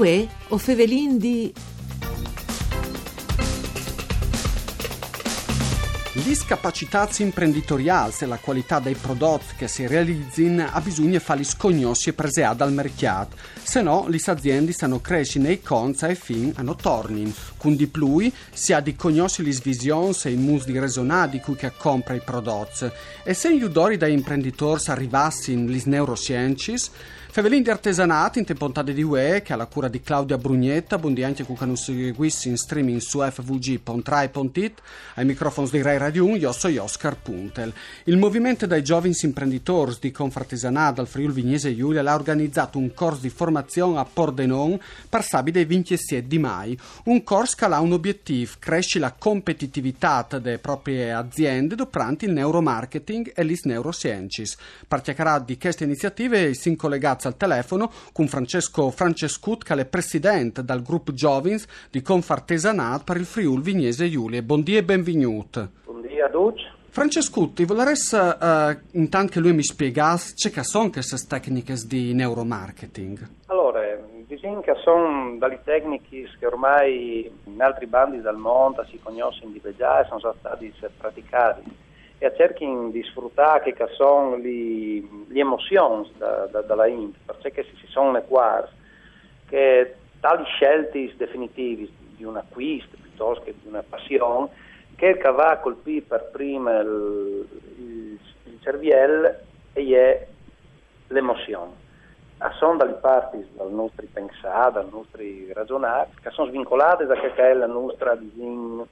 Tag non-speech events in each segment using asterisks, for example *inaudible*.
Uè, o Fevelin di... L'incapacità imprenditoriale e la qualità dei prodotti che si realizzano ha bisogno di farli scognossi e presea dal mercato, se no le aziende stanno crescendo nei conti e fin hanno torni. Con di più si ha di conoscere le visioni e i mus di resonare di cui che compra i prodotti. E se gli udori dai imprenditori arrivassero le neurosciences, Fevelin di artesanati in tempontade di UE che ha la cura di Claudia Brugnetta, buondì anche con non seguissi in streaming su fvg.rai.it, ai microfoni di Rai Radio 1, io sono Oscar Puntel. Il movimento dai giovani imprenditori di Confartesanat dal Friul Vignese Giulia ha organizzato un corso di formazione a Pordenon per sabide 27 di mai. Un corso che ha un obiettivo, cresci la competitività delle proprie aziende durante il neuromarketing e le neurosciences. Chiacchierare di queste iniziative si collegato al telefono con Francesco Francescut, che è presidente del gruppo Giovins di Confartesanat per il Friul Vignese Giulia. Buondì e benvenuto. Buondì a tutti. Francescutti, vorresti uh, intanto che lui mi spiegasse che sono queste tecniche di neuromarketing? Allora, diciamo che sono dalle tecniche che ormai in altri bandi del mondo si conoscono di già e sono state praticate e cercano di sfruttare che sono le, le emozioni da, da, dalla int, perché si sono le quali che tali scelte definitive di un acquisto piuttosto che di una passione che va a colpire per prima il, il, il cervello e è l'emozione. A sono dalle parti dal nostro pensare, dal nostro ragionare, che sono svincolate da che è la nostra disegno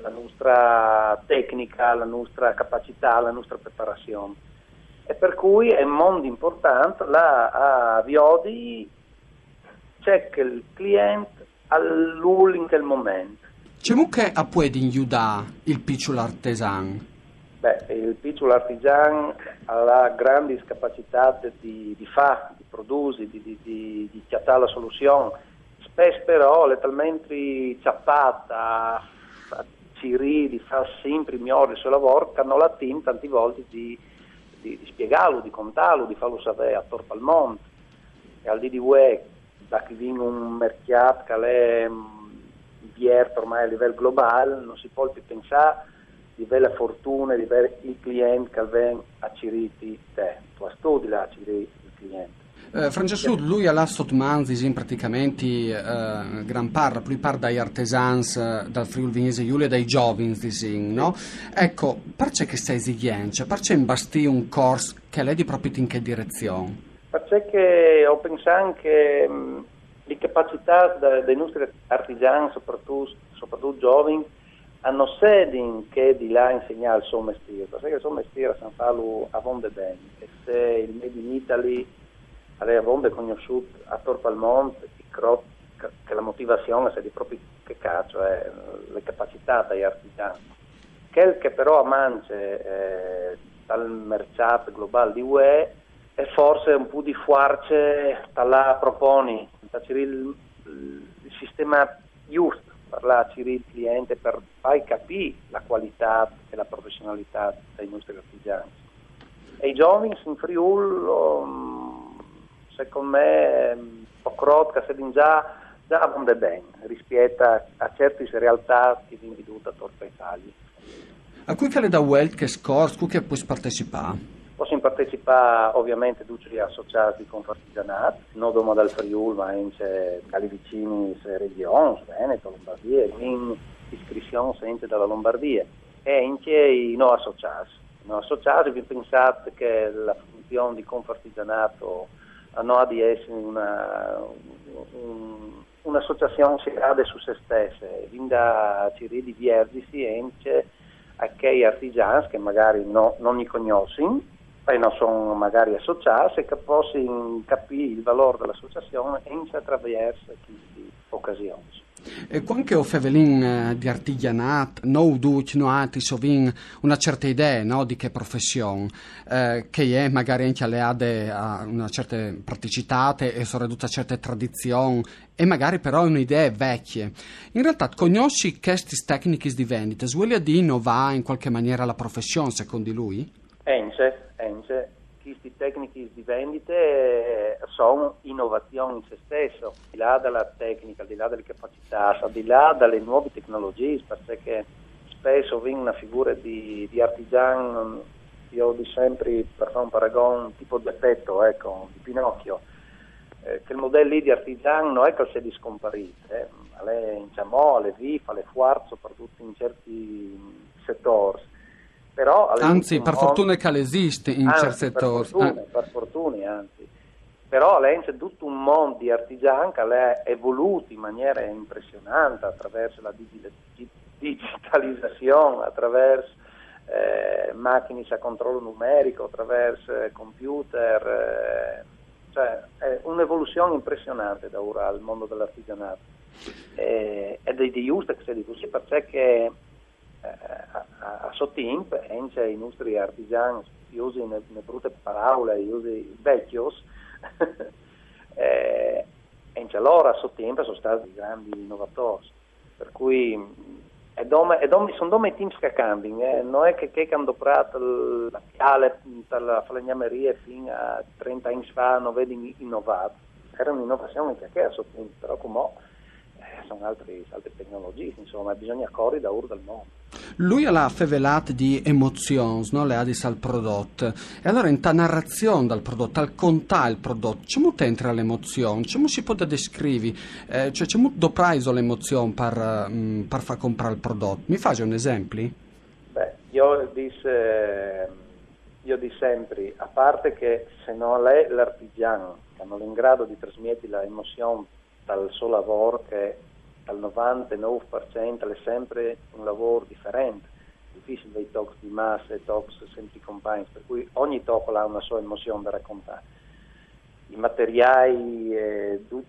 la nostra tecnica, la nostra capacità, la nostra preparazione. E per cui è mondo importante, là a Viodi c'è che il cliente all'ultimo momento. C'è che a può aiutare il piccolo artisan? Beh, il piccolo artisan ha la grande capacità di, di fare, di produrre, di, di, di, di chiattare la soluzione. Spesso però è talmente ciappata, ci ridi, fa sempre migliore il suo lavoro, che hanno la team tante volte di, di, di, spiegarlo, di contarlo, di farlo sapere attorno al mondo. E al di di UE, da chi viene un mercato che è vierto ormai a livello globale, non si può più pensare di avere la fortuna di avere il cliente che viene a Ciriti te. Tu studi là a Ciriti il cliente. Eh, Francesco, lui ha lasciato manzi praticamente eh, gran parte, lui parla dai artesans, eh, dal Friuli Vignese Giulia e dai giovani, disin, no? Ecco, perché che stai esigenze? Perché imbasti un corso che lei di proprio in che direzione? Perché ho pensato che mh, le capacità de, dei nostri artigiani, soprattutto, soprattutto giovani, hanno sede che di là insegnare il suo mestiere, perché il suo mestiere si fa a vonde bene, e se il Made in Italy aveva bombe conosciute a Torpalmont che la motivazione è di proprio che cazzo è le capacità degli artigiani. Quel che però a mance eh, dal mercato globale di UE è forse un po' di fuarce là proponi, il, il sistema giusto per la il cliente per far capire la qualità e la professionalità dei nostri artigiani. E i giovani in Friuli um, secondo me Pocrot che si già già vanno bene rispetto a, a certe realtà che vengono vedute attorno Italia. A cui che le da Welt che scorso, cui che puoi partecipare? Posso partecipare ovviamente tutti gli associati con partigianato, non solo dal Friuli ma anche dalle vicine regioni, Veneto, Lombardia, in iscrizione sempre dalla Lombardia e anche i non associati. I non associati vi pensate che la funzione di confartigianato no, di essere una, un, un'associazione serale su se stesse, vinda Ciri di Viergisi ence a quei artigiani che magari no, non li conoscono e non sono magari associati che possono capire il valore dell'associazione anche attraverso queste occasioni. E quando ho fevelin eh, di artigianat, non duc, no altri, sovin una certa idea no, di che professione, eh, che è magari anche alleate a una certa praticità e sono ridotta a certe tradizioni e magari però un'idea vecchie. In realtà conosci queste tecniche di vendita, vuole di innovare in qualche maniera la professione secondo lui? Ence, ence, questi tecnici di vendite eh, sono innovazioni in se stesso, al di là della tecnica, al di là delle capacità, al di là delle nuove tecnologie, perché spesso viene una figura di, di artigiano, io di sempre per fare un paragone tipo di effetto, ecco, di Pinocchio, eh, che il modello di artigiano non è che scomparito, eh, è in Ciamò, alle VIF, alle Fuart, soprattutto in certi settori però, anzi, per fortuna che esiste in certi settori. Per, eh. per fortuna, anzi. Però c'è tutto un mondo di artigiani che è evoluto in maniera impressionante attraverso la digitalizzazione, attraverso eh, macchine a controllo numerico, attraverso eh, computer. Eh, cioè, è un'evoluzione impressionante da ora al mondo dell'artigianato. Eh, ed è di giusto che sia di così perché a, a sottimp, ence nostri artigiani usano le brutte parole, i vecchios, *laughs* eh, ence loro a sottimp sono stati grandi innovatori. Per cui sono due teams che cambiano, eh. non è che, che hanno prato la piale per la falegnameria fino a 30 anni fa non vedi innovato. Era un'innovazione che a sottimp, però come sono altre, tecnologie, insomma, bisogna correre da ur del mondo. Lui ha la fevelat di emozioni, no? le adis al prodotto. E allora in ta narrazione dal prodotto, al contare il prodotto, c'è molto entra l'emozione, c'è molto si può descrivere, eh, cioè c'è molto preso l'emozione per, um, per far comprare il prodotto. Mi fai un esempio? Beh, io disse, io di sempre, a parte che se non è l'artigiano che non è in grado di trasmettere l'emozione dal suo lavoro che al 99% è sempre un lavoro differente, difficile dei talk di massa e talk sempre compagni, per cui ogni talk ha una sua emozione da raccontare. I materiali, eh, tutto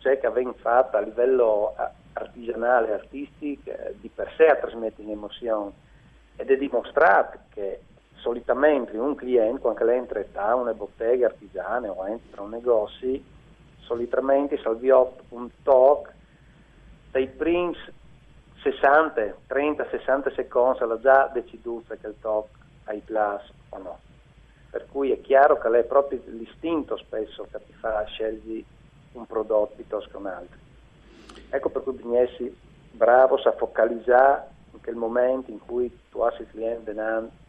che viene fatto a livello artigianale, artistico, eh, di per sé trasmette un'emozione ed è dimostrato che solitamente un cliente, quando entra in una bottega artigiana o entra in un negozio, solitamente salviò un talk dai primi 60, 30, 60 secondi ha già deciso che il talk ai plus o no. Per cui è chiaro che è proprio l'istinto spesso che ti fa scegliere un prodotto piuttosto che un altro. Ecco per cui essere bravo a focalizzare quel momento in cui tu hai il cliente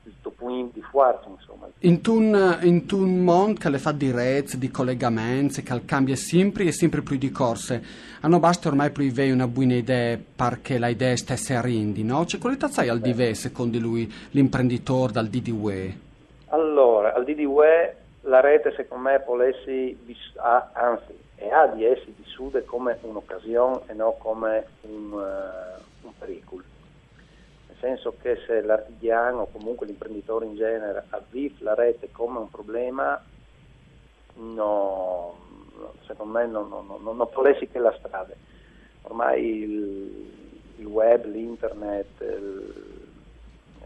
il tuo punto di forza, insomma. In un, in un mondo che le fa di reti, di collegamenti, che cambia sempre e sempre più di corse, non basta ormai più avere una buona idea perché l'idea stessa rindi, no? C'è qualità sai al di secondo lui, l'imprenditore dal DDWE? Allora, al DDWE la rete secondo me può essere, anzi, e ha di essere vissuta come un'occasione e non come un, uh, un pericolo senso che se l'artigiano o comunque l'imprenditore in genere avviva la rete come un problema, no, secondo me non, non, non, non che la strada. Ormai il, il web, l'internet, il,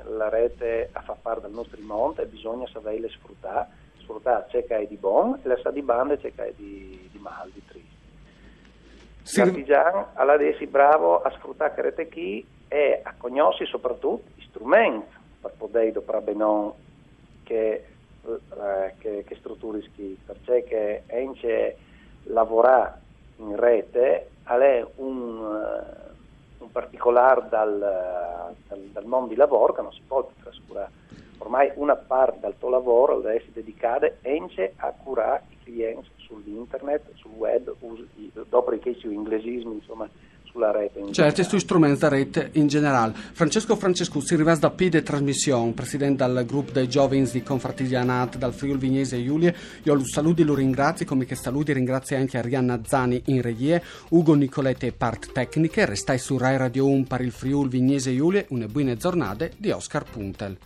la rete fa parte del nostro mondo e bisogna saperle sfruttare, sfruttare ciò che è di buono e lasciare di bande ciò che è di, di male, di triste. Sì. L'artigiano essere bravo a sfruttare la rete qui e a conoscere soprattutto gli strumenti per poter dopo bene che, eh, che, che strutture schi, perché anche lavorare in rete è un, uh, un particolare dal, dal, dal, mondo di lavoro che non si può trascurare. Ormai una parte del tuo lavoro deve essere dedicata anche a curare i clienti sull'internet, sul web, dopo che ci inglesismi, insomma, sulla rete. certo, sui strumenti da rete in generale. Francesco Francesco, si riveste da P de trasmissione, presidente del gruppo dei giovani di Confraternidad dal Friuli Vignese e Giulia. Io lo saluto e lo ringrazio, come che saluti ringrazio anche Arianna Zani in regie, Ugo Nicoletti e part tecniche. Restai su Rai Radio 1 per il Friuli Vignese e Giulia. Una buona giornata di Oscar Puntel.